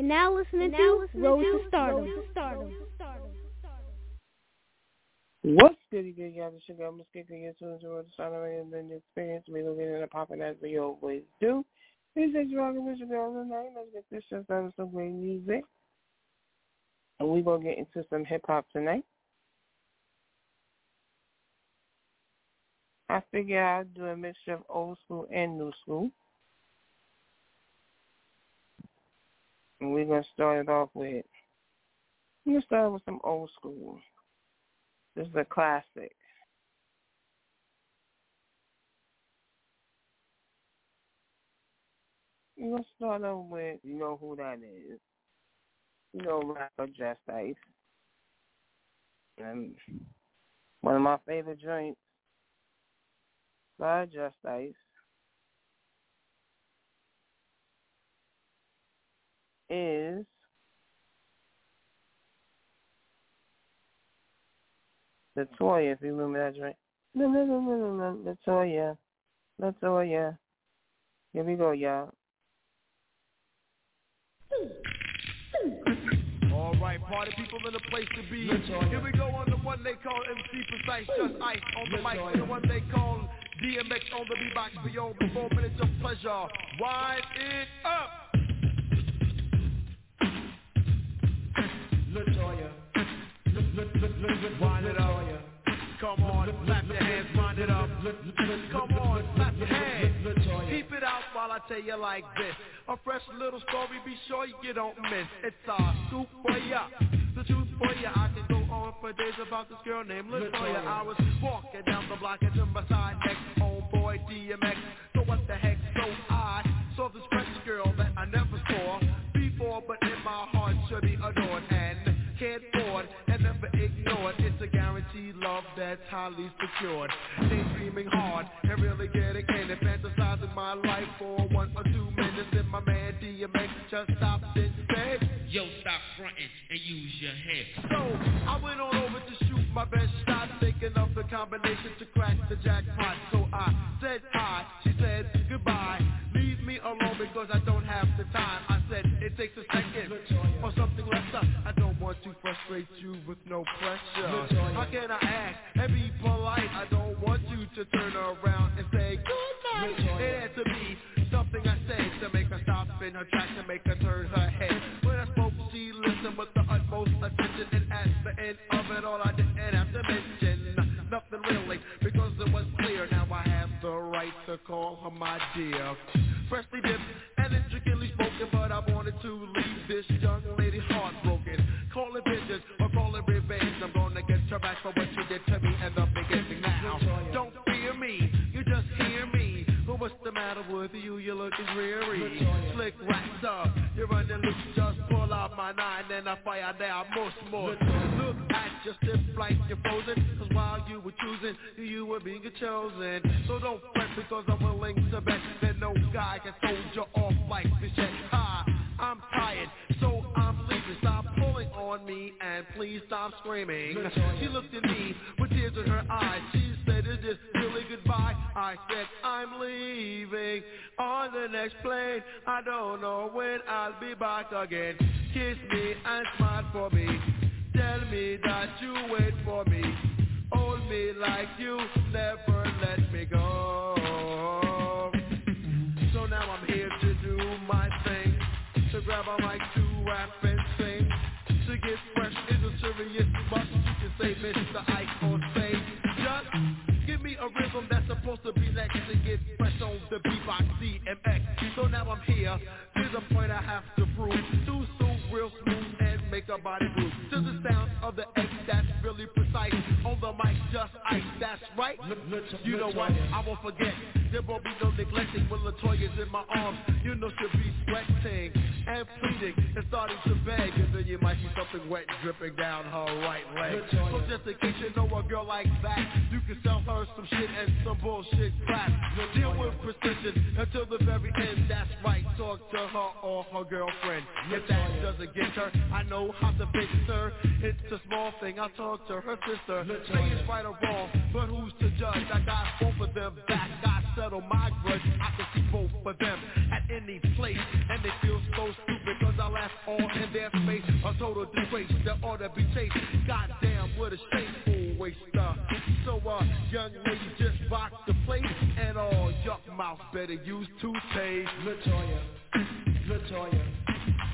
You're now listening to Road to Stardom. What's good, good, y'all? This your girl, Miss Kika. You're tuned to Road to Stardom, and then the experience me looking at it popping as we always do. This is rocking with your girl tonight. Let's get this show started with some great music. And we're going to get into some hip hop tonight. I figure I'll do a mixture of old school and new school. And we're going to start it off with, I'm going to start with some old school. This is a classic. We're going to start off with, you know who that is. You know rapper Just Ice. And one of my favorite joints by Just Ice is Latoya, if you remember that joint. No, no, no, no, no, no, Latoya. Latoya. Here we go, y'all. All right, party people in the place to be. Here we go on the one they call MC Precise, just ice on the mic. The one they call DMX on the beatbox for your four minutes of pleasure. Wind it up. Latoya. Wind it up. Come on, clap your hands, wind it up. Come on, clap your hands. Keep it out while I tell you like this. A fresh little story, be sure you don't miss. It's a scoop for ya. The truth for ya. I can go on for days about this girl named Latoya. I was walking down the block and to my side next homeboy DMX. So what the heck? So I saw this fresh girl that I never love that's highly secured. Daydreaming hard and really getting fantasizing my life for one or two minutes. And my man DMX just stopped and said, Yo, stop fronting and use your head. So I went on over to shoot my best shot, thinking of the combination to crack the jackpot. So I said hi, she said goodbye. Leave me alone because I don't have the time. I said it takes a second or something frustrate you with no pressure. How can I act and be polite? I don't want you to turn around and say good night. It had to be something I said to make her stop in her tracks and make her turn her head. When I spoke, she listened with the utmost attention, and at the end of it all, I didn't have to mention nothing really because it was clear. Now I have the right to call her my dear. Freshly dipped and intricately spoken, but I wanted to with you? You're looking dreary. Slick racks up, you're running loose. Just pull out my nine and I fire down most more. Look at your stiff like you're frozen. Cause while you were choosing, you were being chosen. So don't fret because I'm willing to bet that no guy can hold you off like this yet. Ha, I'm tired, so I'm leaving. Stop pulling on me and please stop screaming. She looked at me with tears in her eyes. She said, is this really goodbye? I said, I'm leaving on the next plane. I don't know when I'll be back again. Kiss me and smile for me. Tell me that you wait for me. Hold me like you never let me go. So now I'm here to do my thing. To grab a mic to rap and sing. To get fresh is a serious must. You can say Mr. DMX. So now I'm here to a point I have to prove. Too soon, real smooth and make a body move. Right. You know what? I won't forget. There won't be no neglecting when Latoya's in my arms. You know she'll be sweating and pleading and starting to beg. And then you might see something wet dripping down her right leg. So just in case you know a girl like that, you can sell her some shit and some bullshit crap. Deal with precision until the very end. That's right. Talk to her or her girlfriend. If that doesn't get her, I know how to fix her. It's a small thing. I'll talk to her sister. Say it's right or wrong, but who's to judge? I got both of them back. I settle my grudge. I can see both of them at any place, and they feel so stupid because I laugh all in their face. A total disgrace that ought to be chased. Goddamn, what a shameful waster. So, uh, young lady, just rock the place, and all yuck mouth better use two toothpaste. Latoya, Latoya.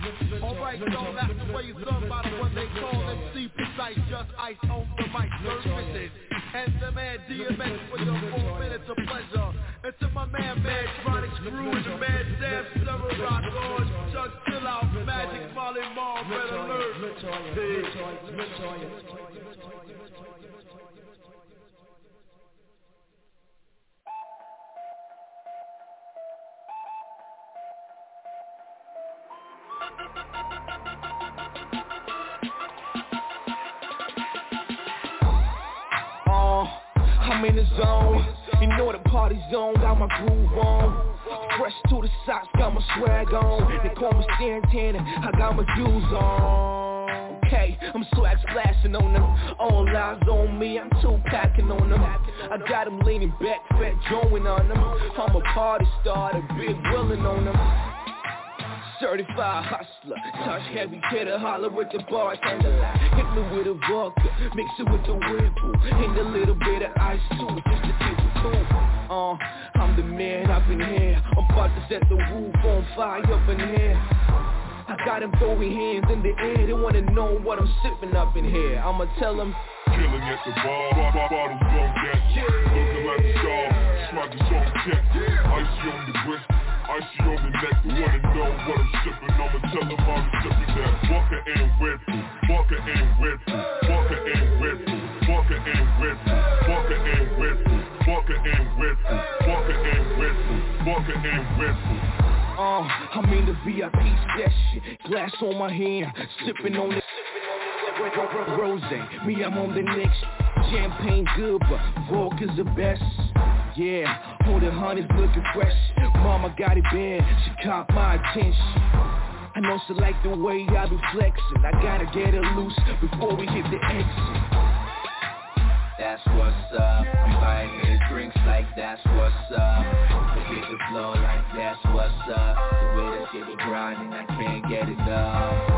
Alright, so that's the way somebody when they call MC precise, just ice on the mic, services. And the man DMX for your four minutes of pleasure. And to my man Mad Chronic Screw and the man Sam Several Rock on, Chuck Chill Out, Magic Marley Marl, Red Alert. Uh, I'm in the zone. You know the party zone, got my groove on. Fresh to the socks, got my swag on. They call me Santana, I got my shoes on. Okay, I'm swag splashing on them. All eyes on me, I'm two packing on them. I got them leaning back, Fat Joe-ing on them. I'm a party starter, big willing on them. Certified hustler, touch heavy hitter, holler with the bartender. Hit me with a vodka, mix it with the Bull, and a little bit of ice too, just to keep it cool. Uh, I'm the man up in here, I'm about to set the roof on fire up in here. I got them throwing hands in the air, they wanna know what I'm sipping up in here. I'ma tell them, Killing at the bar, bar, bar bottles on deck. Looking like a star, swaggers on deck. Icy on the wrist, icy on the neck. Wanna know what I'm. I'ma tell them I'm that. Walker and Bull, Walker and Bull, Walker and Bull, Walker and Bull, Walker and Bull, Walker and Bull, Walker and Bull, Walker and Bull. uh, I'm in the VIP session, glass on my hand, sipping on it. Rose, me I'm on the next Champagne good, but vodka's the best Yeah, the honey's looking fresh Mama got it bad, she caught my attention I know she like the way I be flexing I gotta get her loose before we hit the exit That's what's up. I'm buying her drinks like that's what's up. We hit the flow like that's what's up. The way that shit be grinding, I can't get enough.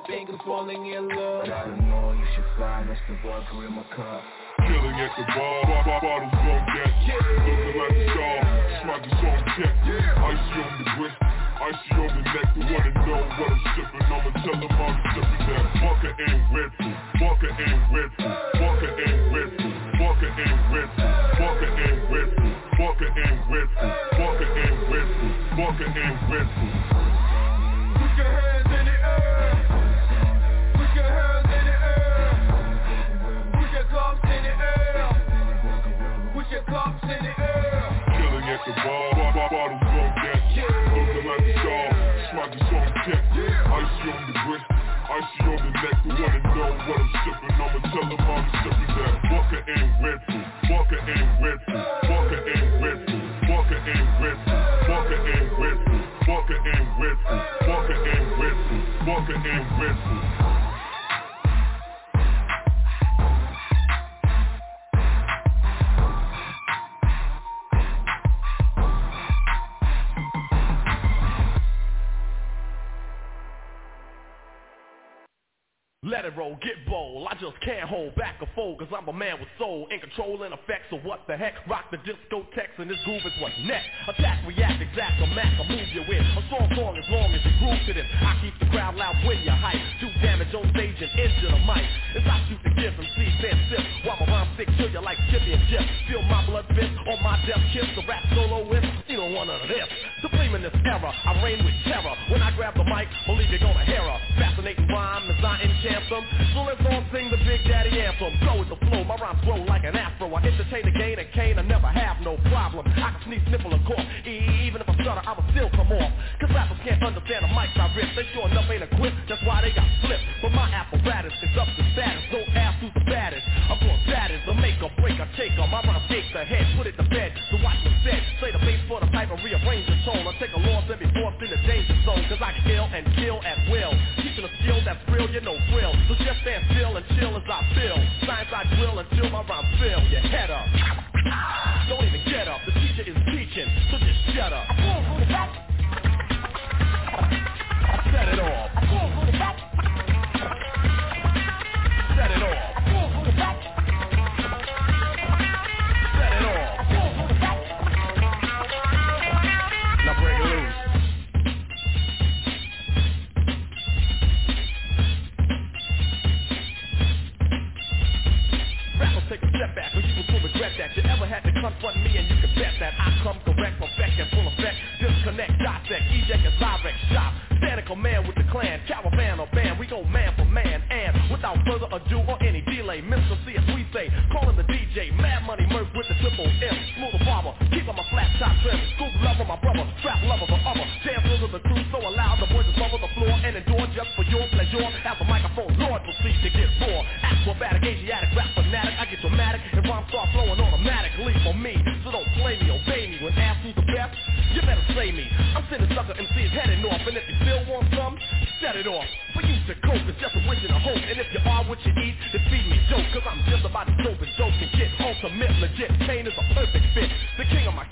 I think I'm falling in love. But I don't know, you should find that's the vodka in my cup. Killing at the bar, bar, bar bottles on deck. Looking like a star, swaggers on deck. Icy on the wrist, icy on the neck. They wanna know what I'm sipping. I'ma tell them I'm sipping that. Walker and Red Bull, Walker and Red Bull, Walker and Red Bull, Walker and Red Bull, Walker and Red Bull, Walker and Red Bull, Walker and Red Bull, Walker and Red Bull. I'm a man with soul in control and effects. So what the heck? Rock the discotheques and this groove is what's next. Rhymes grow like an afro. I entertain the gain and cane, I never have no problem. I can sneeze, sniffle, and cough. Even if I stutter, I will still come off. Cause rappers can't understand the mic I rip. Trim, scoop lover, my brother, strap lover, the other, of the crew so loud, the boys just bubble the floor and endure just for your pleasure. As the microphone, Lord proceed to get raw, acrobatic, Asiatic, rap fanatic, I get dramatic, and rhymes start flowing automatically for me. So don't play me, obey me. When asked who's the best, you better say me. I'm sending sucker MCs heading off, and if you still want some, set it off. For you to cope, it's just a wish and a hope. And if you are what you eat, then feed me dope. Cause I'm just about to dope and dope and get ultimate legit. Pain is a perfect fit. The king of my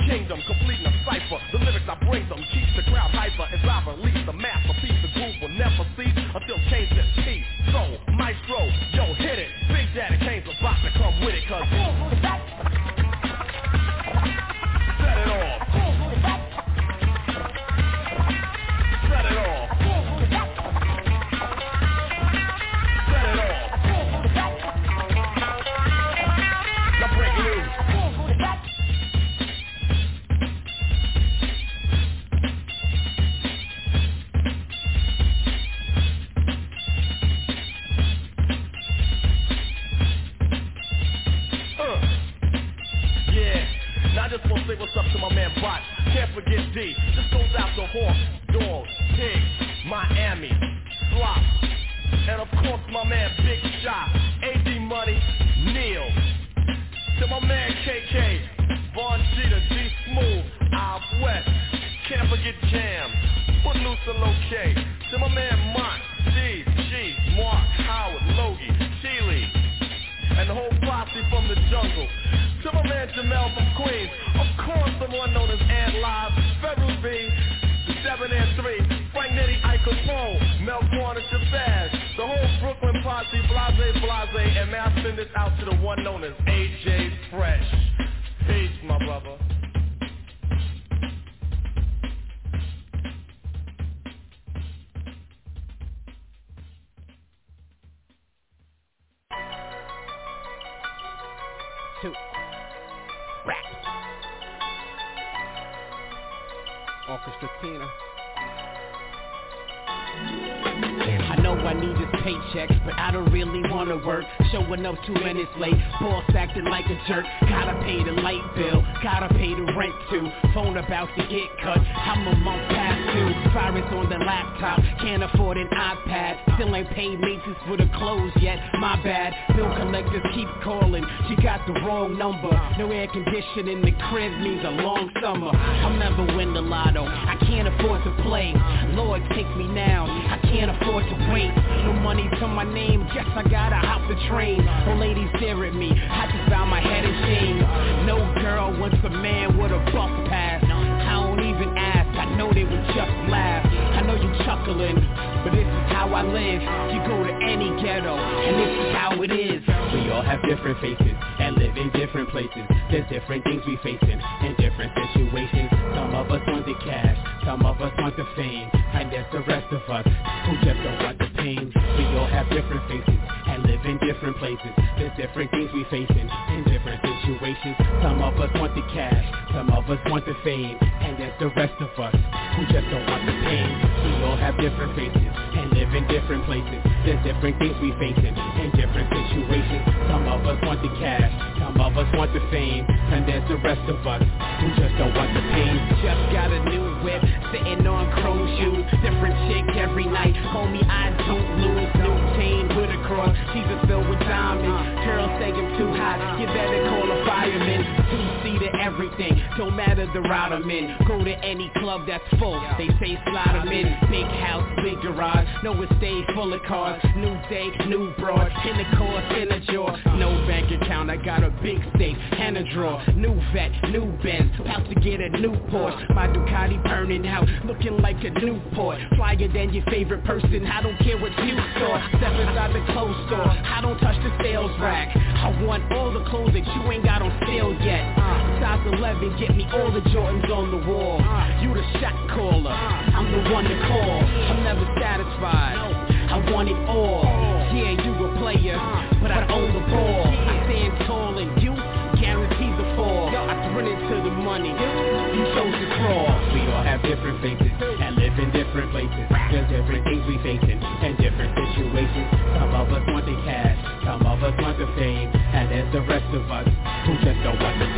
hyper. Showing up two minutes late, boss acting like a jerk. Gotta pay the light bill, gotta pay the rent too. Phone about to get number. No air conditioning in the crib means a long summer. I'll never win the lotto, I can't afford to play. Lord, take me now, I can't afford to wait. No money to my name, guess I gotta hop the train. Oh ladies stare at me, I just bow my head in shame. No girl wants a man with a bus pass. I don't even ask, I know they would just laugh. I know you chuckling, but this is how I live. You go to any ghetto, and this is how it is. We all have different faces and live in different places. There's different things we facing in different situations. Some of us want the cash, some of us want the fame, and there's the rest of us who just don't want the pain. We all have different faces and live in different places. There's different things we facing in different situations. Some of us want the cash, some of us want the fame, and there's the rest of us who just don't want the pain. We all have different faces live in different places. There's different things we facing in different situations. Some of us want the cash, some of us want the fame, and there's the rest of us who just don't want the pain. Just got a new whip, sitting on chrome shoes. Different chick every night, homie, I don't lose. New chain with cross, she's filled with diamonds. Girl say I'm too hot, you better call a fireman. Two-seater everything, don't matter the route I'm in. Go to any club that's full, they say slide 'em in. Big house, big garage, it stays full of cars. New day, new broad, in the course, in the jaw. No bank account, I got a big safe and a drawer. New vet, new Benz, about to get a new Porsche. My Ducati burning out, looking like a Newport. Flyer than your favorite person, I don't care what you saw. Step inside the clothes store, I don't touch the sales rack. I want all the clothes that you ain't got on sale yet. Uh. Size 11, get me all the Jordans on the wall. You the shot caller, I'm the one to call. I'm never satisfied, I want it all. Yeah, you a player, but I own the ball. I stand tall and you guarantees the fall. I into the money. You chose to crawl. We all have different faces and live in different places. There's different things we facing and different situations. Some of us want the cash, some of us want the fame, and there's the rest of us who just don't want the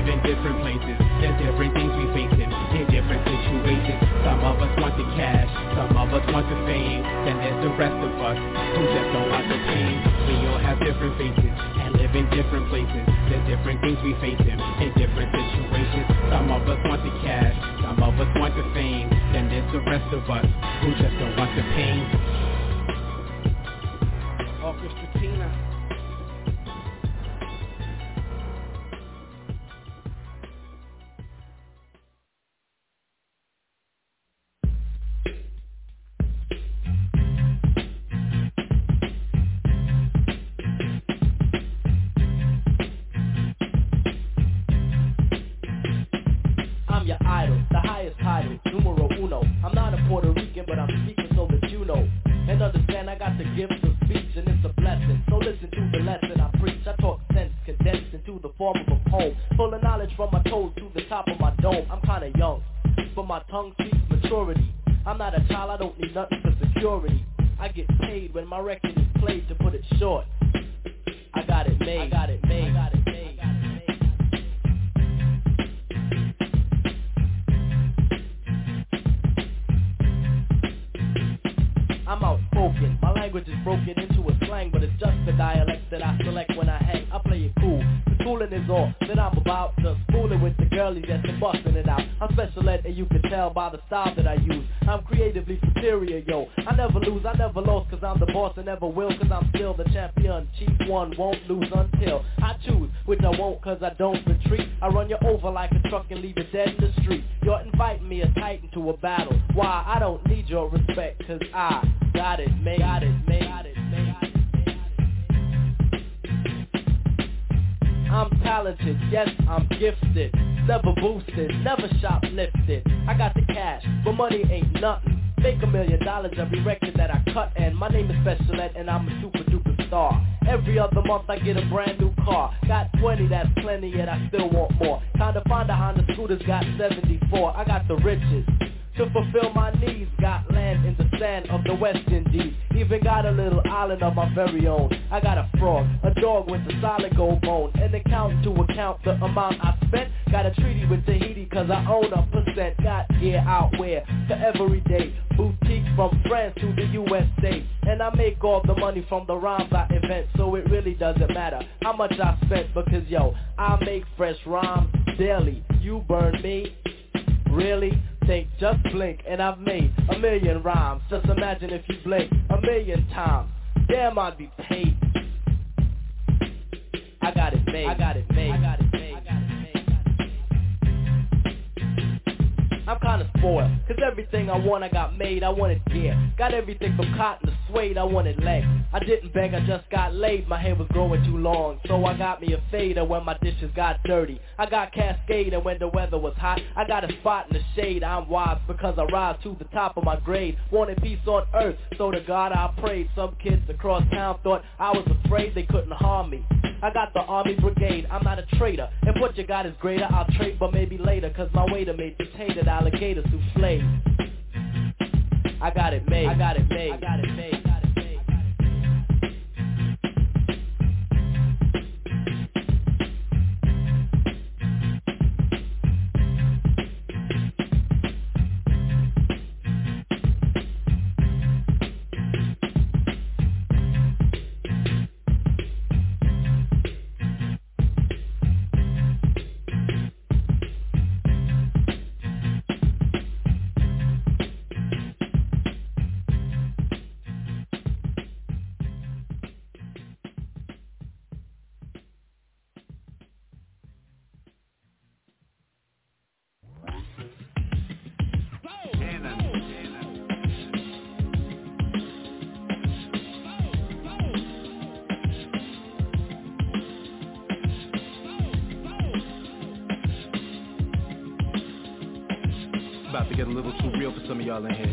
live in different places. There's different things we facing in different situations. Some of us want the cash, some of us want the fame, then there's the rest of us who just don't want the pain. We all have different faces and live in different places. There's different things we facing in different situations. Some of us want the cash, some of us want the fame, then there's the rest of us who just don't want the pain. From the rhymes I invent. So it really doesn't matter how much I spent. Because yo, I make fresh rhymes daily. You burn me. Really? Think, just blink, and I've made a million rhymes. Just imagine if you blink a million times. Damn, I'd be paid. I got it made. I got it made. I got it I'm kinda spoiled, cause everything I want I got made, I wanted gear Got everything from cotton to suede, I wanted legs I didn't beg, I just got laid, my hair was growing too long. So I got me a fader when my dishes got dirty. I got cascade and when the weather was hot I got a spot in the shade, I'm wise because I rise to the top of my grade. Wanted peace on earth, so to God I prayed. Some kids across town thought I was afraid they couldn't harm me I got the army brigade, I'm not a traitor. If what you got is greater, I'll trade but maybe later. Cause my waiter made potato alligator souffle. I got it made, I got it made, I got it made y'all in here.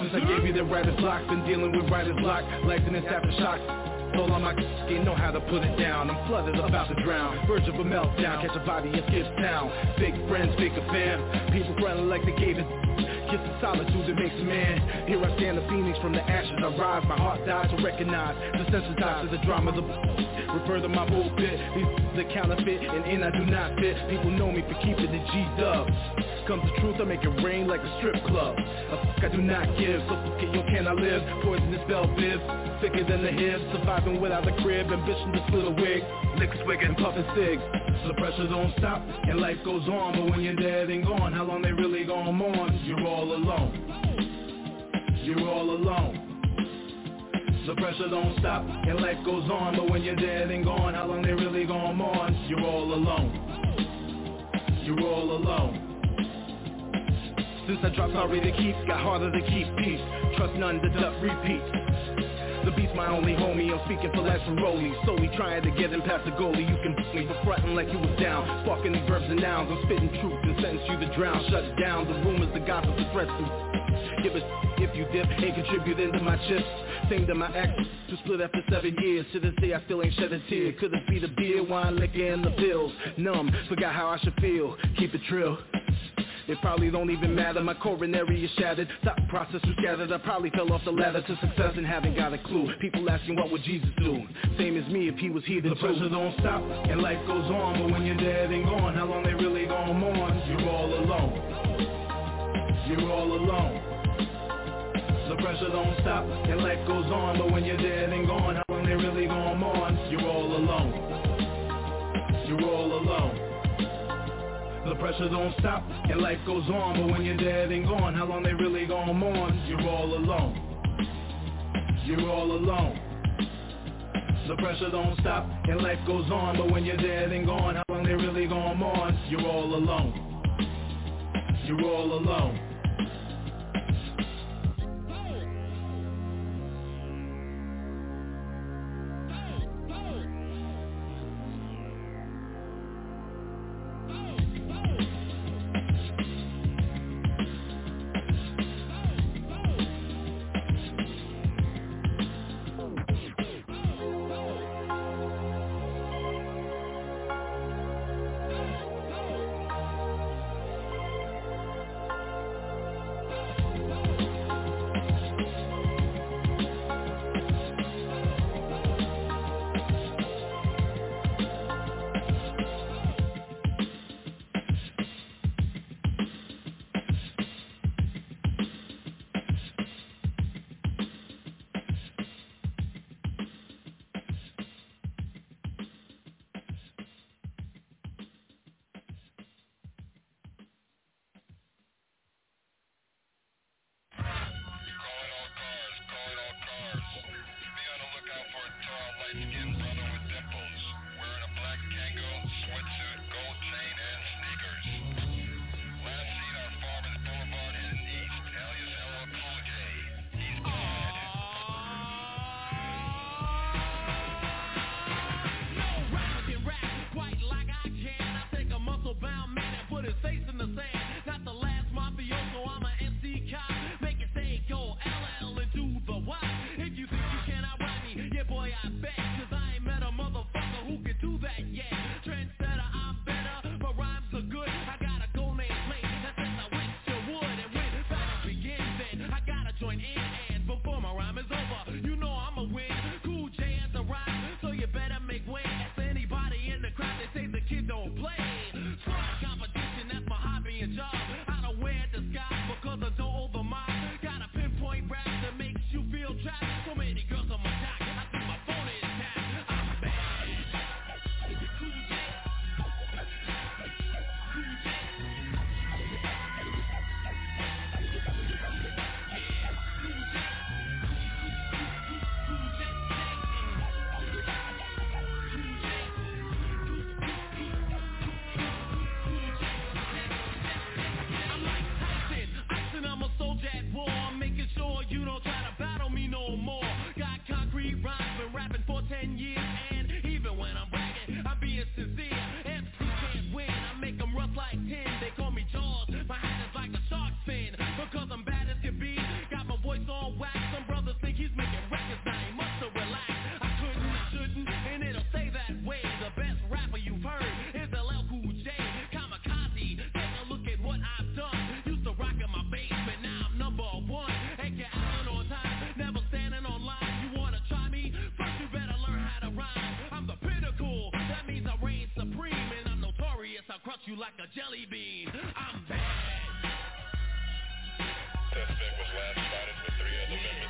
Since I gave you the writer's block, been dealing with writer's block, license after shock. All on my skin know how to put it down. I'm flooded, about to drown. Verge of a meltdown, catch a body and skip town. Big friends, fake a fan. People running like they gave it. Kiss the solitude that makes a man. Here I stand, the phoenix from the ashes. I rise, my heart dies to recognize, the desensitized to the drama. The refer to my pulpit. These the counterfeit, and in I do not fit. People know me for keeping the G-dubs Comes the truth, I make it rain like a strip club. A fuck I do not give, so fuck it, yo, can I live? Poisonous bell bib, thicker than the hips. Surviving without a crib, ambition to split a wig. Lick swig and puffin' cig. So the pressure don't stop, and life goes on. But when you're dead and gone, how long they really gonna mourn? You're all alone. You're all alone. The pressure don't stop and life goes on But when you're dead and gone, how long they really gonna mourn? You're all alone You're all alone Since I dropped sorry to keep, got harder to keep peace Trust none, the duck repeats the beat's my only homie, I'm speaking for Rolly. Solely trying to get him past the goalie You can beat me for frontin' like you was down. Sparking the verbs and nouns, I'm spitting truth and sentence you to drown. Shut down. The rumors, the gossip, the threats Give a if you dip, ain't contributing to my chips. Same to my ex, who split after seven years. To this day I still ain't shed a tear. Could it be the beer, wine, liquor, and the pills? Numb, forgot how I should feel. Keep it trill it probably don't even matter, my coronary is shattered. Thought process was scattered, I probably fell off the ladder to success and haven't got a clue. People asking what would Jesus do? Same as me if he was here The pressure don't stop, and life goes on. But when you're dead and gone, how long they really gonna mourn? You're all alone. You're all alone. The pressure don't stop and life goes on. But when you're dead and gone, how long they really gonna mourn? You're all alone. You're all alone the pressure don't stop and life goes on But when you're dead and gone, how long they really gonna mourn? You're all alone You're all alone the pressure don't stop and life goes on But when you're dead and gone, how long they really gonna mourn? You're all alone You're all alone crush you like a jelly bean. I'm bad. Was last spotted with three other members.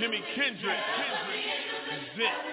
Jimmy Kendrick. Kendrick. Zit.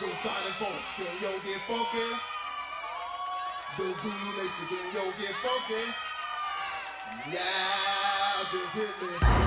Do time and phone, can yo get funky? Do do you can yo get funky? Yeah, just hit me.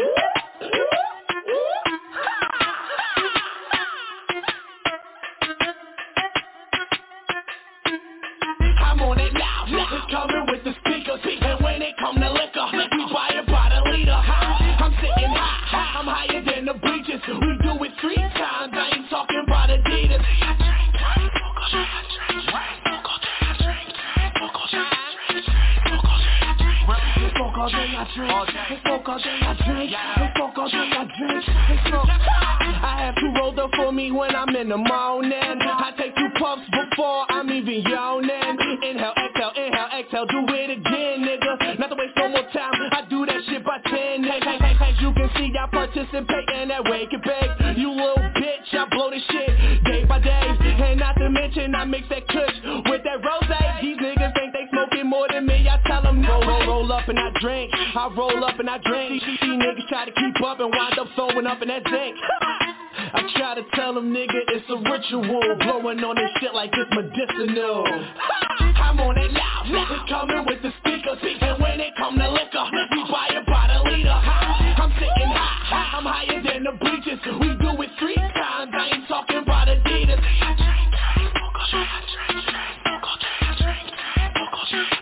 Woo! leaving yawning. Inhale, exhale, inhale, exhale, do it again, nigga. Not to waste no more time, I do that shit by 10, nigga. Hey, hey, hey, you can see I participate in that wake and bake. You little bitch, I blow this shit day by day. And not to mention I mix that kush up and I drink. I roll up and I drink. See, niggas try to keep up and wind up throwing up in that zinc. I try to tell them nigga it's a ritual Blowing on this shit like it's medicinal I'm on it now, coming with the speakers And when it come to liquor, we buy it by the liter I'm sitting high, I'm higher than the bleachers We do it three times, I ain't talking about Adidas I drink, I drink, I drink, I drink, I drink, I drink, I drink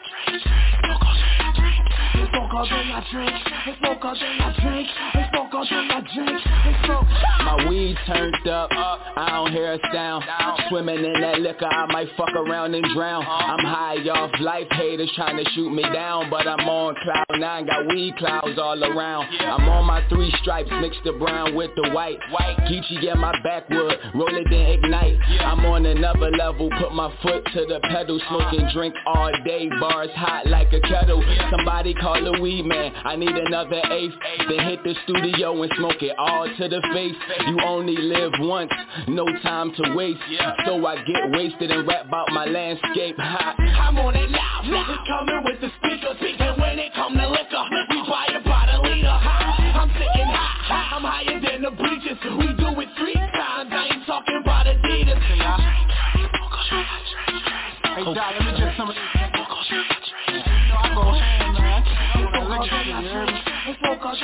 all day I drink, and smoke all day I drink, and smoke all day I drink, and smoke. My weed turned up, I don't hear a sound. Swimming in that liquor, I might fuck around and drown. I'm high off life, haters trying to shoot me down, but I'm on cloud nine, got weed clouds all around. I'm on my three stripes, mixed the brown with the white. Geechee get my backwood, roll it then ignite. I'm on another level, put my foot to the pedal, smoking drink all day, bars hot like a kettle. Somebody call the weed man, I need another eighth. Then hit the studio and smoke it all to the face. You only live once, no time to waste. So I get wasted and rap about my landscape. Ha. I'm on it now, coming with the speakers, when it come to liquor, we buy. I'm sitting high, I'm higher than the bleachers. We do it three times, I ain't talking about Adidas. Hey, Doc, let me some of. I smoke I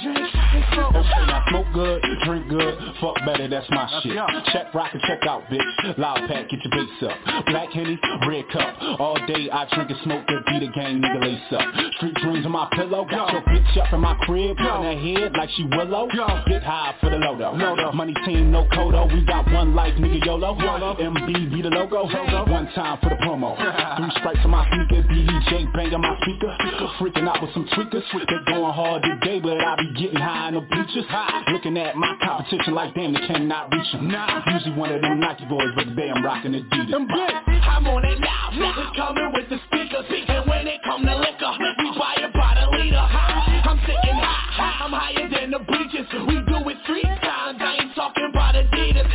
drink, I. Smoke good, drink good, fuck better, that's my shit. Check rock and check out, bitch. Loud pack, get your bass up. Black Henny, red cup. All day I drink and smoke that beat a gang, nigga lace up. Street dreams on my pillow, got your bitch up in my crib, on her head like she willow. Get high for the lodo. Money team, no codo. We got one life, nigga YOLO. MB be the logo. One time for the promo. Three stripes on my sneaker, DJ banging my speaker. Freaking out with some tweakers. They going hard today, but I be getting high in the bleachers. Looking at my competition like damn, they cannot reach them. Nah, usually one of them Nike boys, but today I'm rocking Adidas. I'm on it now, now. coming with the speakers, and when it come to liquor, we buy it by the liter. I'm sitting high, high, I'm higher than the bleachers. We do it three times, I ain't talking about Adidas.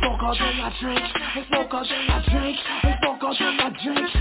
Smoke all day I drink, smoke all day I drink, smoke all day I drink,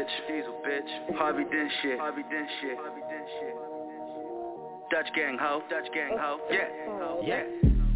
bitch, Diesel bitch. Harvey Dent shit, Harvey Dent shit. Dutch gang ho, Dutch gang ho. Yeah,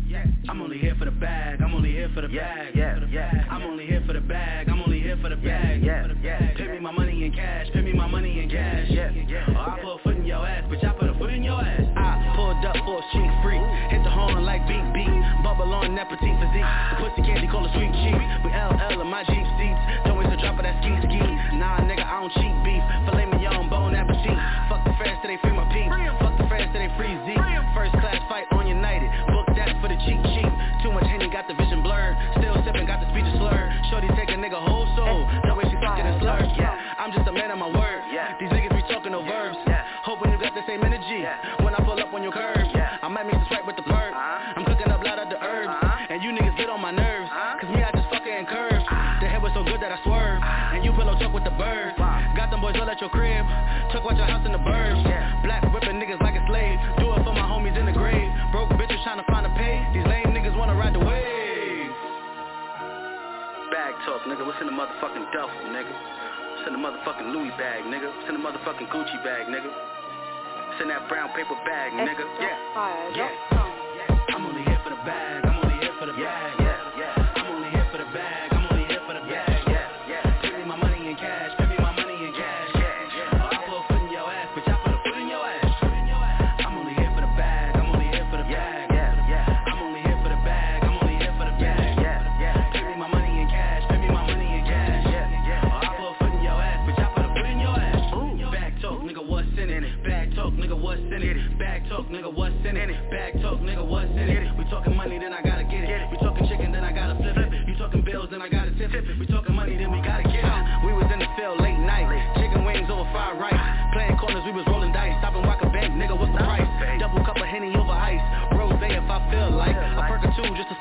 yeah. I'm only here for the bag. I'm only here for the bag. Yeah, yeah. I'm only here for the bag. I'm only here for the bag. Yeah, yeah. Pay me my money in cash. Pay me my money in cash. Yeah, yeah. Or I put a foot in your ass, bitch. I put a foot in your ass. I pulled up for a cheap freak. Hit the horn like beat beat. Bubble on that petite physique. The pussy candy call it sweet cheap. We LL in my Jeep seats. Drop of that ski ski. Nah, nigga, I don't cheat beef. Filet mignon, bone appetit. Fuck the fans till they free my peeps. Took out your house in the burbs. Black whipping niggas like a slave. Do it for my homies in the grave. Broke bitches trying to find a pay. These lame niggas wanna ride the wave. Bag talk, nigga. What's in the motherfucking duffel, nigga? What's in the motherfucking Louis bag, nigga? What's in the motherfucking Gucci bag, nigga? What's in that brown paper bag, nigga? Yeah. Yeah. I'm only here for the bag. I'm only here for the bag. Nigga, what's in it? Bag talk, nigga, what's in it? We talking money, then I gotta get it. We talking chicken, then I gotta flip it. You talking bills, then I gotta tip it. We talking money, then we gotta get it. We was in the field late night, chicken wings over fried rice. Playing corners, we was rolling dice. Stopping rock a bank, nigga, what's the price? Double cup of henny over ice. Rose if I feel like a perk or two just to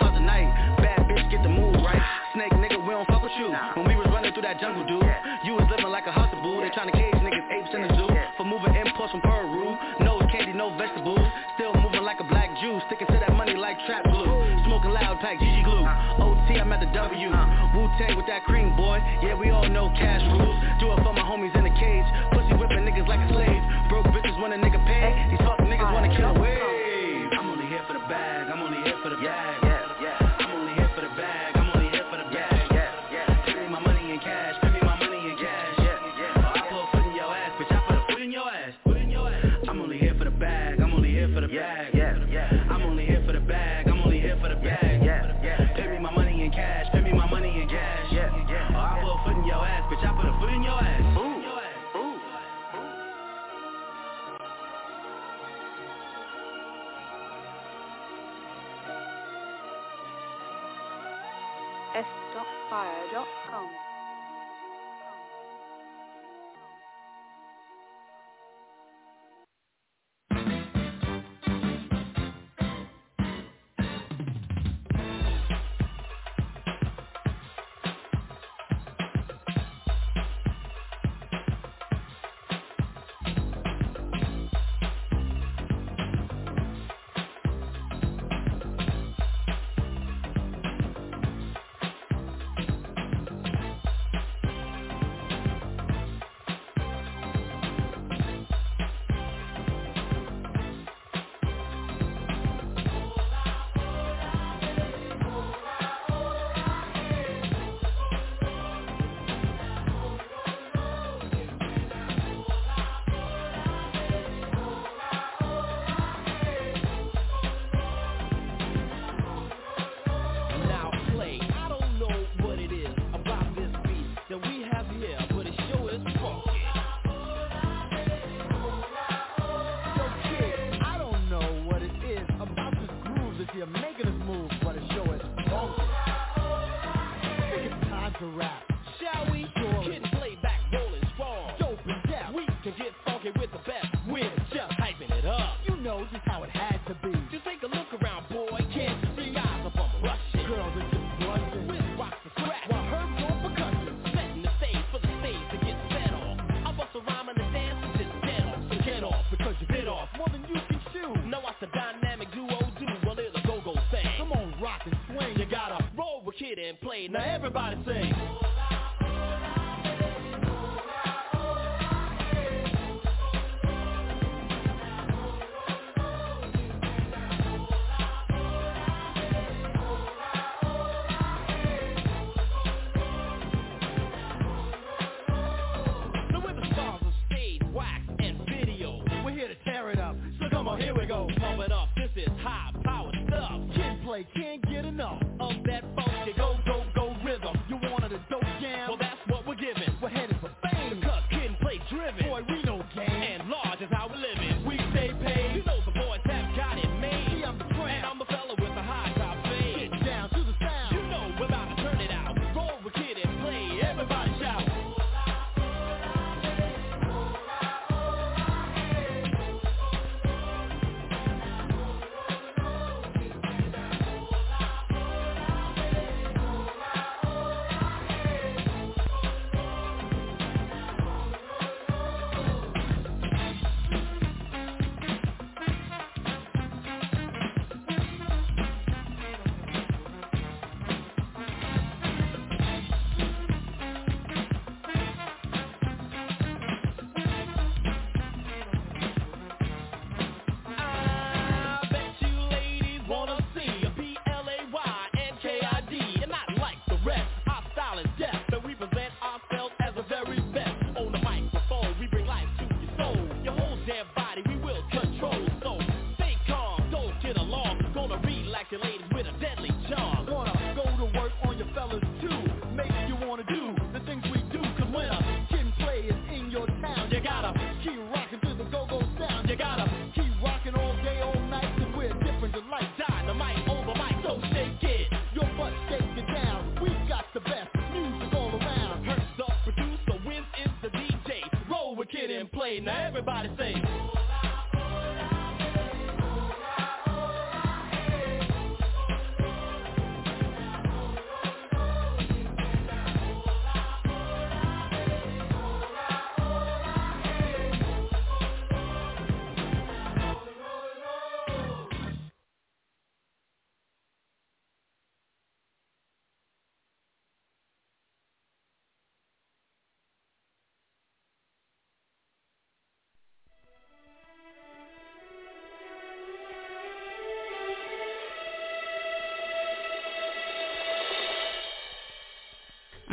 Pack, GG glue. Uh, OT, I'm at the W. Uh. Wu-Tang with that cream, boy. Yeah, we all know cash rules. Do it for my homies in the cage.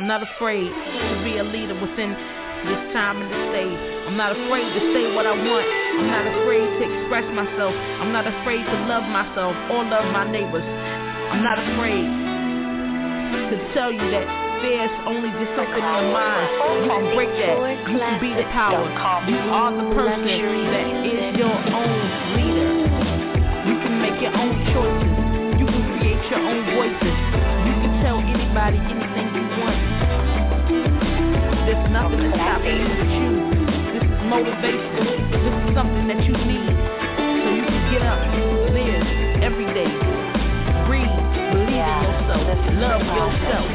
I'm not afraid to be a leader within this time and this stage. I'm not afraid to say what I want. I'm not afraid to express myself. I'm not afraid to love myself or love my neighbors. I'm not afraid to tell you that fear's only just something in your mind. You can break that. You can be the power. You are the person that is your own leader. You can make your own choices. You can create your own voices. You can tell anybody nothing to stop you. This is motivation. This is something that you need. So you can get up, live every day. Breathe, believe in yourself, love yourself.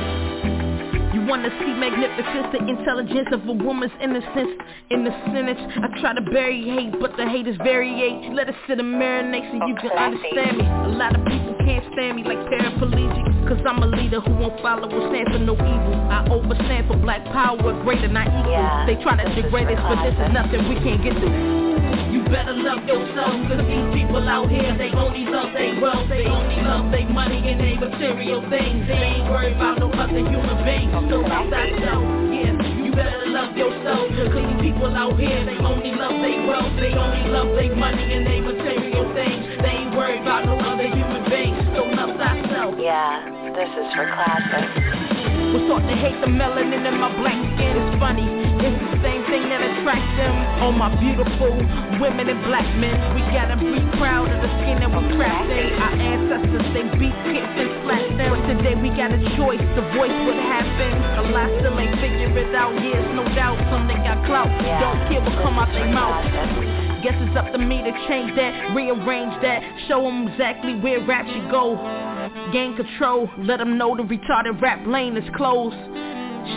You wanna see magnificence, the intelligence of a woman's innocence In the sentence, I try to bury hate, but the hate is variate Let it sit and marinate so you can understand me A lot of people can't stand me like paraplegics Cause I'm a leader who won't follow or stand for no evil. I overstand for black power, greater, not equal. They try to degrade us, but this is nothing we can't get through you better love yourself, cause these people out here, they only love they wealth, they only love they money and they material things. They ain't worried about no other human being. So love thyself, yeah, you better love yourself, cause these people out here, they only love they wealth, they only love they money and they material things. They ain't worried about no other human beings. So love. Yeah, this is for classic. Was taught to hate the melanin in my black skin. It's funny, it's the same thing that attracts them. All my beautiful women and black men, we gotta be proud of the skin that we're crafted. Our ancestors, they beat kids and slapped them. But today we got a choice to voice what happened. A lot still ain't figure it out. Yes, no doubt, some they got clout. Don't care what come out their mouth. Guess it's up to me to change that, rearrange that, show them exactly where rap should go. Gain control, let them know the retarded rap lane is closed.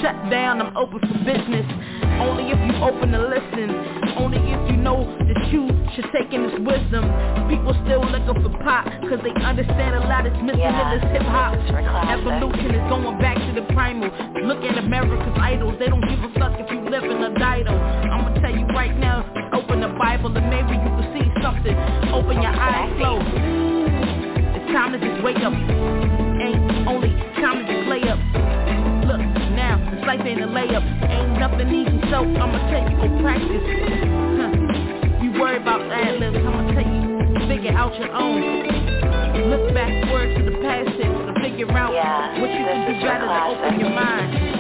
Shut down, I'm open for business. Only if you open to listen. Only if you know that you should take in this wisdom. People still looking for pop, cause they understand a lot is missing in this hip hop. Evolution is going back to the primal. Look at America's idols, they don't give a fuck if you live in a dido. I'ma tell you right now, Bible you see something. Open your eyes, close. It's time to just wake up. Ain't only time to just lay up. Look, now, this life ain't a layup. Ain't nothing easy, so I'ma tell you, go practice. Huh. You worry about ad-libs, I'ma tell you, figure out your own. Look backwards to the past and figure out yeah, what you can do better to open your mind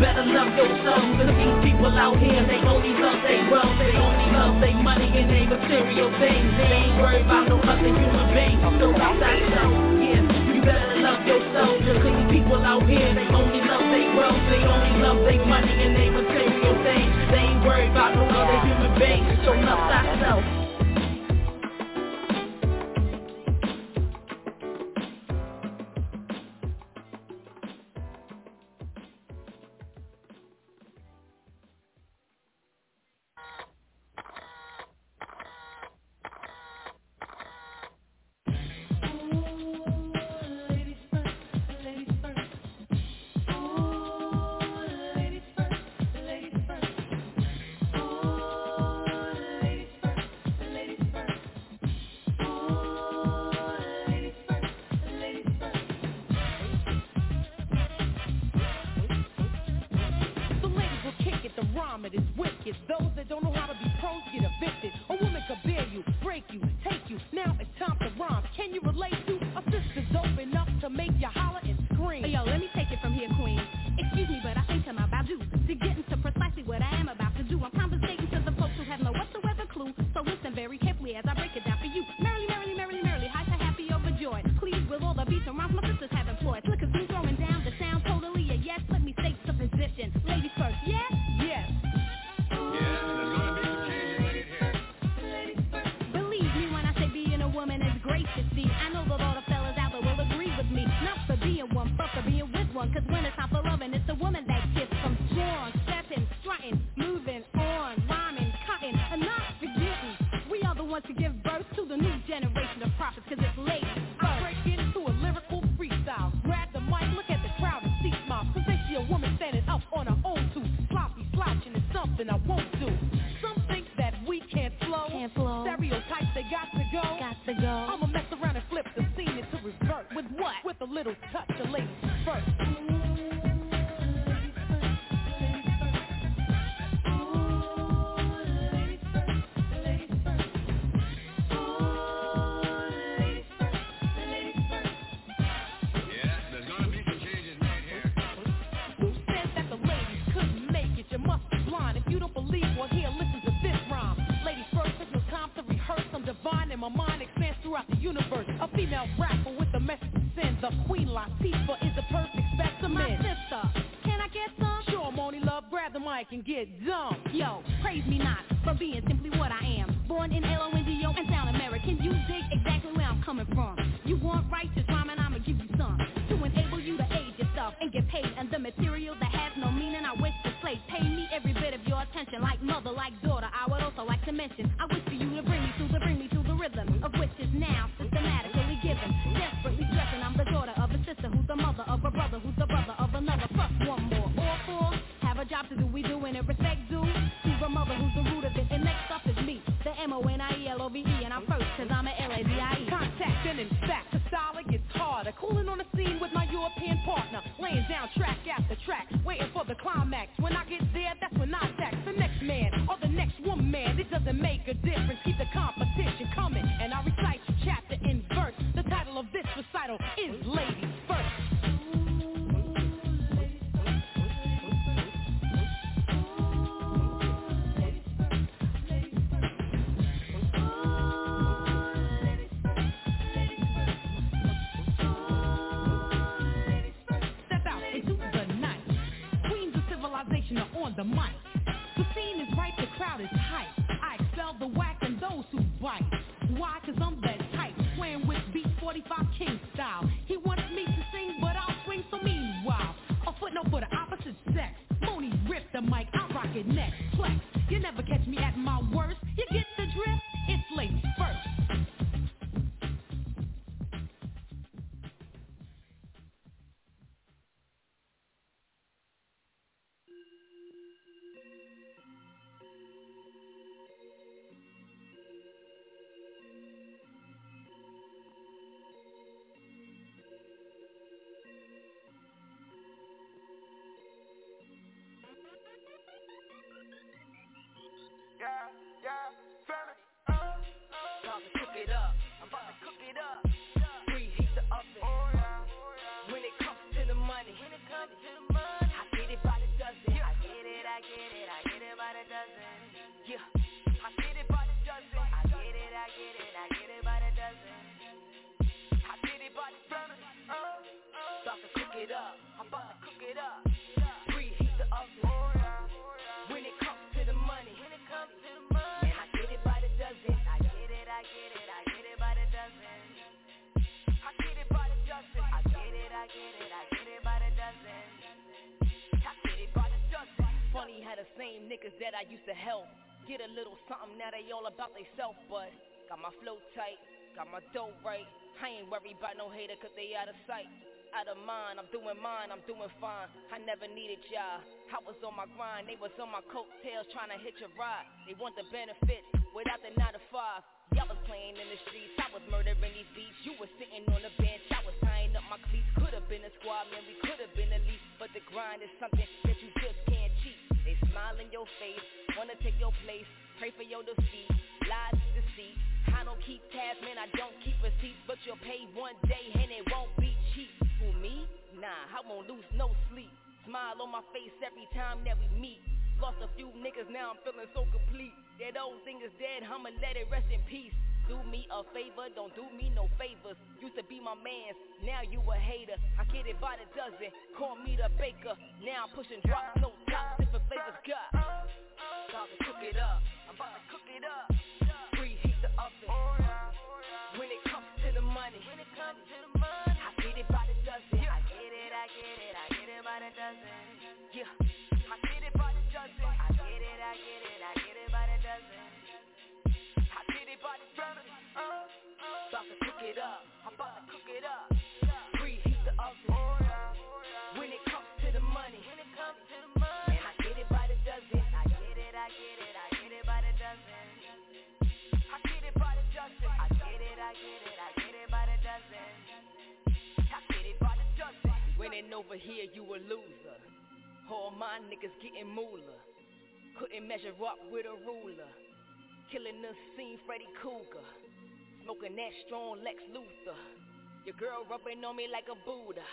better love yourself. Cause these people out here, they only love they wealth. They only love they money and they material things. They ain't worried about no other human being. So stop that stuff, yeah. You better love yourself. Cause these people out here, they only love they wealth. They only love they money and they material things. They ain't worried about no other human being. So love thyself. the mic, I rock it next, flex. You never catch me at my worst, you get the drift? It's late first. Get a little something now they all about they self, but got my flow tight, got my dough right. I ain't worried about no hater cause they out of sight. Out of mind, I'm doing mine, I'm doing fine. I never needed y'all. I was on my grind, they was on my coattails trying to hit your ride. They want the benefits without the 9 to 5. Y'all was playing in the streets, I was murdering these beats. You was sitting on the bench, I was tying up my cleats. Could've been a squad, man, we could've been elite. But the grind is something that you cheat. Smile in your face, wanna take your place. Pray for your defeat, lies, deceit. I don't keep tabs, man, I don't keep receipts. But you'll pay one day and it won't be cheap. Who me? Nah, I won't lose no sleep. Smile on my face every time that we meet. Lost a few niggas, now I'm feeling so complete. That old thing is dead, I'ma let it rest in peace. Do me a favor, don't do me no favors. Used to be my mans, now you a hater. I get it by the dozen, call me the baker. Now I'm pushing drops, no different flavors got. About to cook it up, I'm about to cook it up. Preheat the oven. When it comes to the money, I get it by the dozen. I get it, I get it, I get it by the dozen. Yeah, I get it by the dozen. I get it, I get it, I get it by the dozen. I get it by the dozen. About to cook it up, I'm about to cook it up. Preheat the oven. Over here, you a loser. All my niggas getting moolah. Couldn't measure up with a ruler. Killing the scene, Freddy Krueger. Smoking that strong Lex Luthor. Your girl rubbing on me like a Buddha.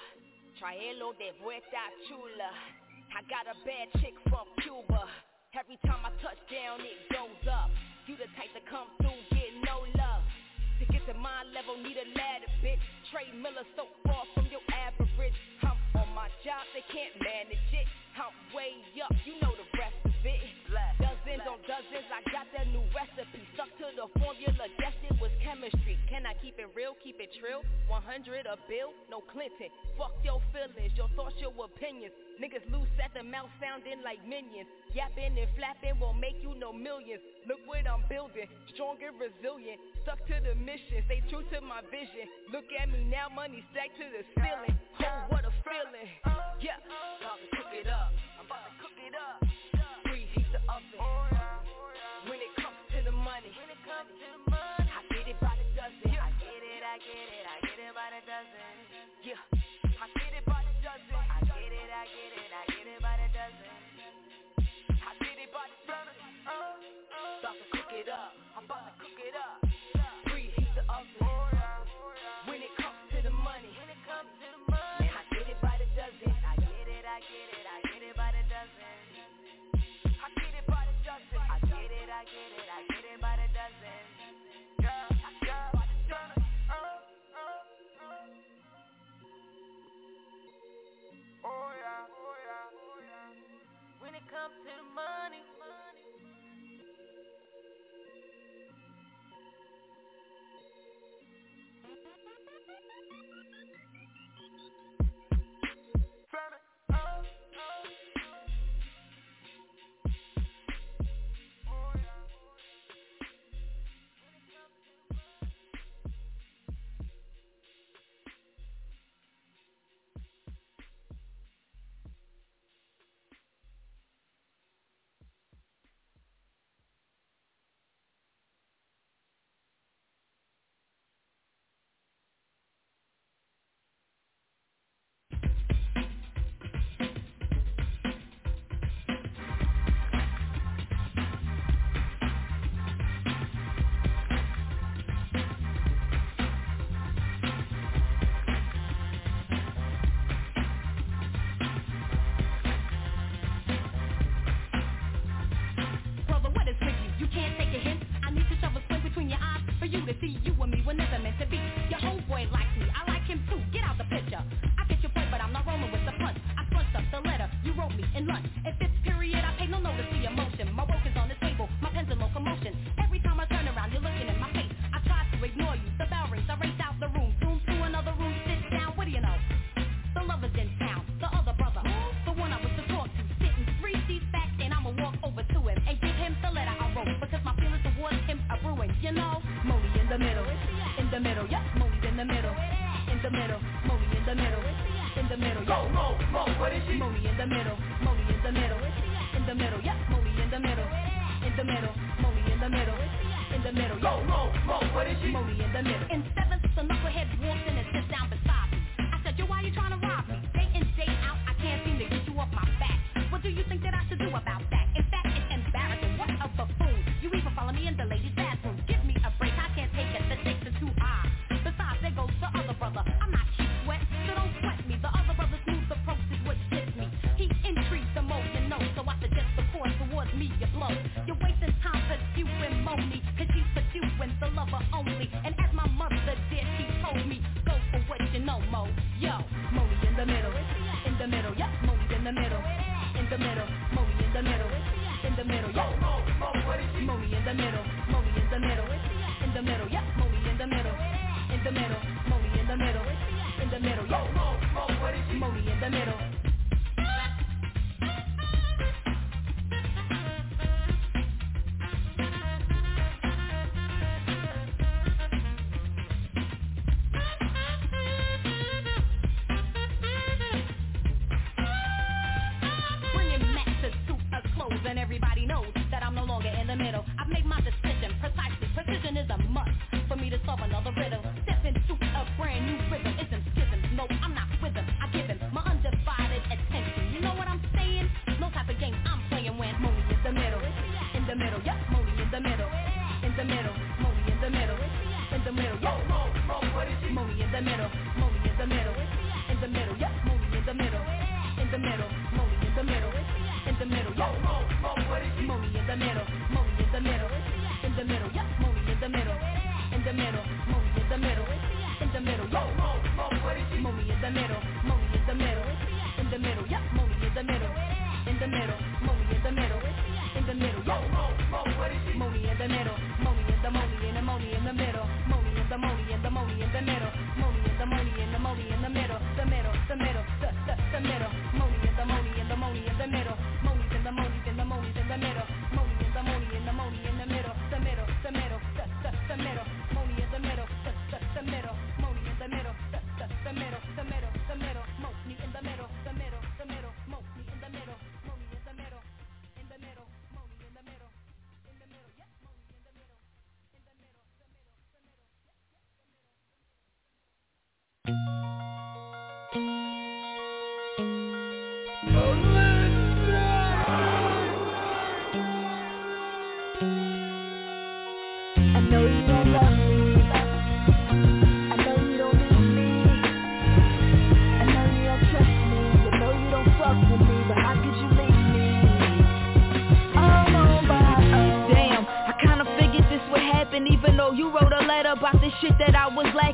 Traelo de vuelta chula. I got a bad chick from Cuba. Every time I touch down, it goes up. You the type to come through, get no love. To get to my level, need a ladder, bitch. Trey Miller so far from your average. My job, they can't manage it. I'm way up, you know the rest Dozens on dozens, I got that new recipe. Stuck to the formula, guess it was chemistry. Can I keep it real, keep it trill? 100 a bill, no Clinton. Fuck your feelings, your thoughts, your opinions. Niggas loose at the mouth sounding like minions. Yapping and flapping won't make you no millions. Look what I'm building, strong and resilient. Stuck to the mission, stay true to my vision. Look at me now, money stacked to the ceiling. Oh, what a feeling. Yeah, about to cook it up. I'm about to cook it up. Money, I get it by the dozen. I get it, I get it, I get it by the dozen. Yeah, I get it by the dozen. I get it, I get it, I get it by the dozen. I get it by the dozen. Uh, uh. About to cook it up. I'm about to cook it up. up in money. money.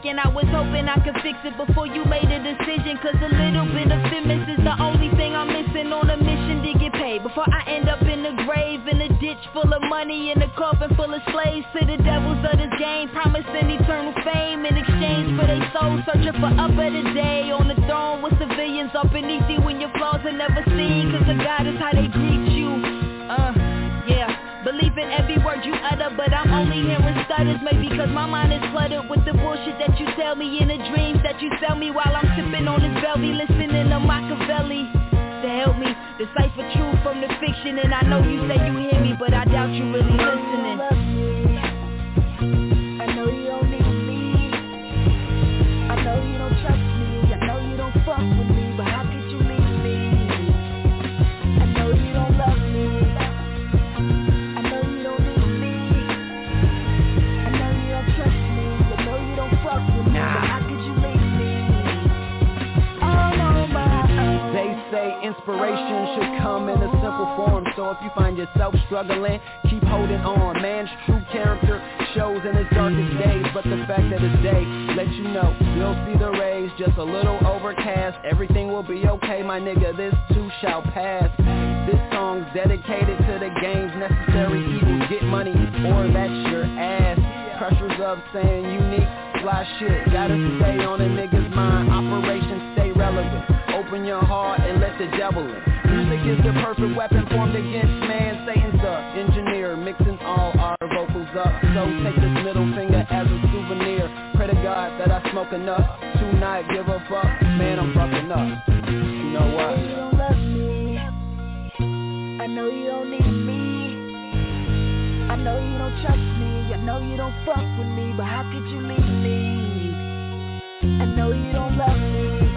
and I was hoping I could fix it before you made a decision. Cause a little bit of feminist is the only thing I'm missing on a mission to get paid. Before I end up in the grave, in a ditch full of money, in a coffin full of slaves. To the devils of this game, promising eternal fame in exchange for their soul. Searching for a better day on the throne with civilians up beneath you when your flaws are never seen Cause the God is honest, maybe cause my mind is cluttered with the bullshit that you tell me in the dreams that you sell me while I'm sipping on this Belvy, listening to Machiavelli to help me decipher truth from the fiction. And I know you say you hear me, but I doubt you really listen. So if you find yourself struggling, keep holding on. Man's true character shows in his darkest mm. days, but the fact that it's day lets you know you'll see the rays, just a little overcast. Everything will be okay, my nigga. This too shall pass. This song's dedicated to the games necessary. Evil, mm. get money, or that's your ass. Pressures up, saying unique fly shit. Gotta mm. stay on a nigga's mind. Operation stay relevant. Open your heart and let the devil in music is the perfect weapon formed against man. Satan's the engineer, mixing all our vocals up. So take this middle finger as a souvenir. Pray to God that I smoke enough to not give a fuck. Man, I'm fucking up. You know what? You don't love me. I know you don't need me. I know you don't trust me. I know you don't fuck with me, but how could you leave me? I know you don't love me.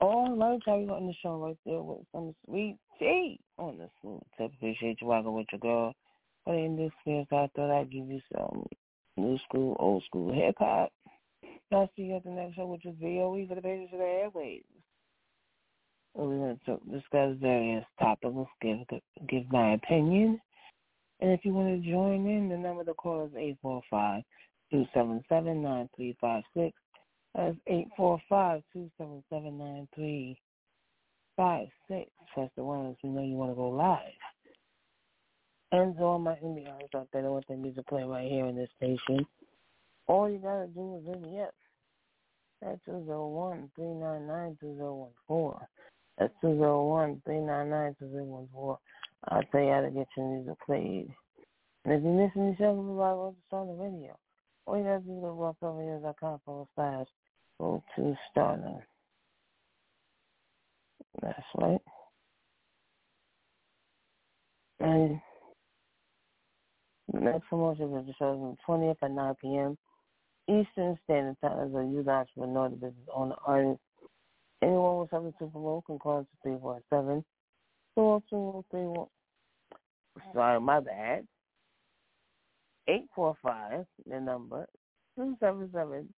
Oh, All right, how you on the show right there with some sweet tea on the smooth tip. Appreciate you walking with your girl. But in this case, I thought I'd give you some new school, old school hip hop. I'll see you at the next show, which is VOE for the pages of the airwaves. We're going to discuss various topics, give give my opinion. And if you want to join in, the number to call is eight four five two seven seven nine three five six. That's eight four five two seven seven nine three five six. That's the one if you know you want to go live. And so all my indie artists out there that want their music play right here in this station. All you gotta do is hit me up. That's two zero one three nine nine two zero one four. That's two zero one three nine nine two zero one four. I'll tell you how to get your music played. And if you're missing the show, we'll just on the radio. All you gotta do is go to rocksoverheres.com forward slash go to Stardom. That's right. And the next promotion is the show on the 20th at 9 p.m. Eastern Standard Time as a youth entrepreneur, the business owner, artist. Anyone with something to promote can call us at 347 421 Sorry, my bad. 845, the number, 277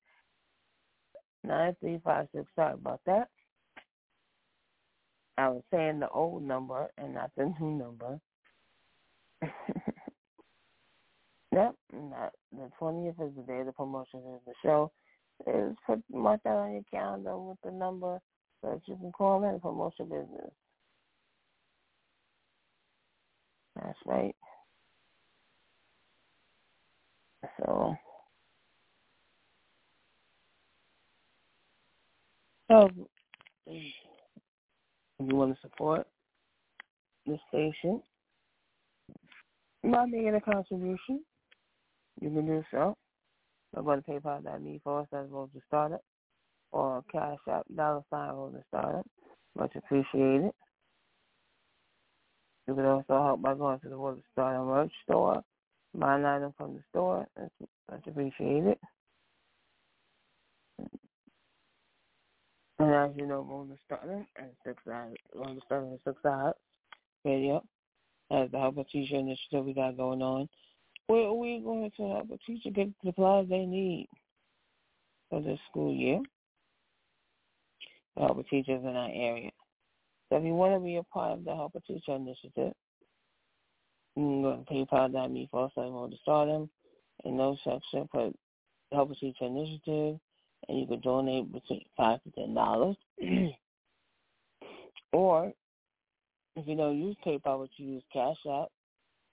9356. Sorry about that. I was saying the old number and not the new number. yep, not, the 20th is the day the promotion of the show. Is put mark that on your calendar with the number so that you can call in and promote your business. That's right. So, so if you want to support the station by making a contribution, you can do so. By going to PayPal.me forward slash to Stardom or Cash App dollar sign to Stardom. Much appreciated. You can also help by going to the to Stardom merch store buy an item from the store. That's, that's appreciated. And as you know, Mona Starter and Six Eyes, Mona Starter and Six Eyes Radio as the Help a Teacher initiative we got going on. Where we're going to help a teacher get the supplies they need for this school year help the teachers in our area. So if you want to be a part of the Help a Teacher initiative, you can go to paypal.me to start them. In those section, put Help Us Teacher Initiative, and you can donate between 5 to $10. or, if you don't use PayPal, but you use Cash App,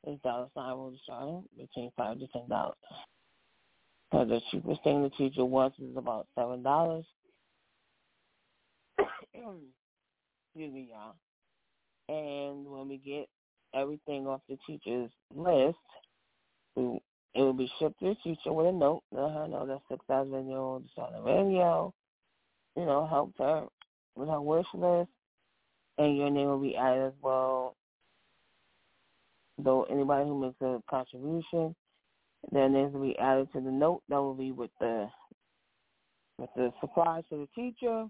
it's dollar sign to Stardom between 5 to $10. So the cheapest thing the teacher wants is about $7. Excuse me, y'all. And when we get everything off the teacher's list, it will be shipped to the teacher with a note. Let her know that six thousand year old is on the radio. You know, helped her with her wish list, and your name will be added as well. Though anybody who makes a contribution, their names will be added to the note. That will be with the with the supplies to the teacher.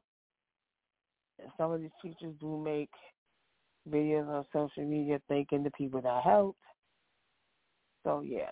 And some of these teachers do make videos on social media thanking the people that helped. So yeah.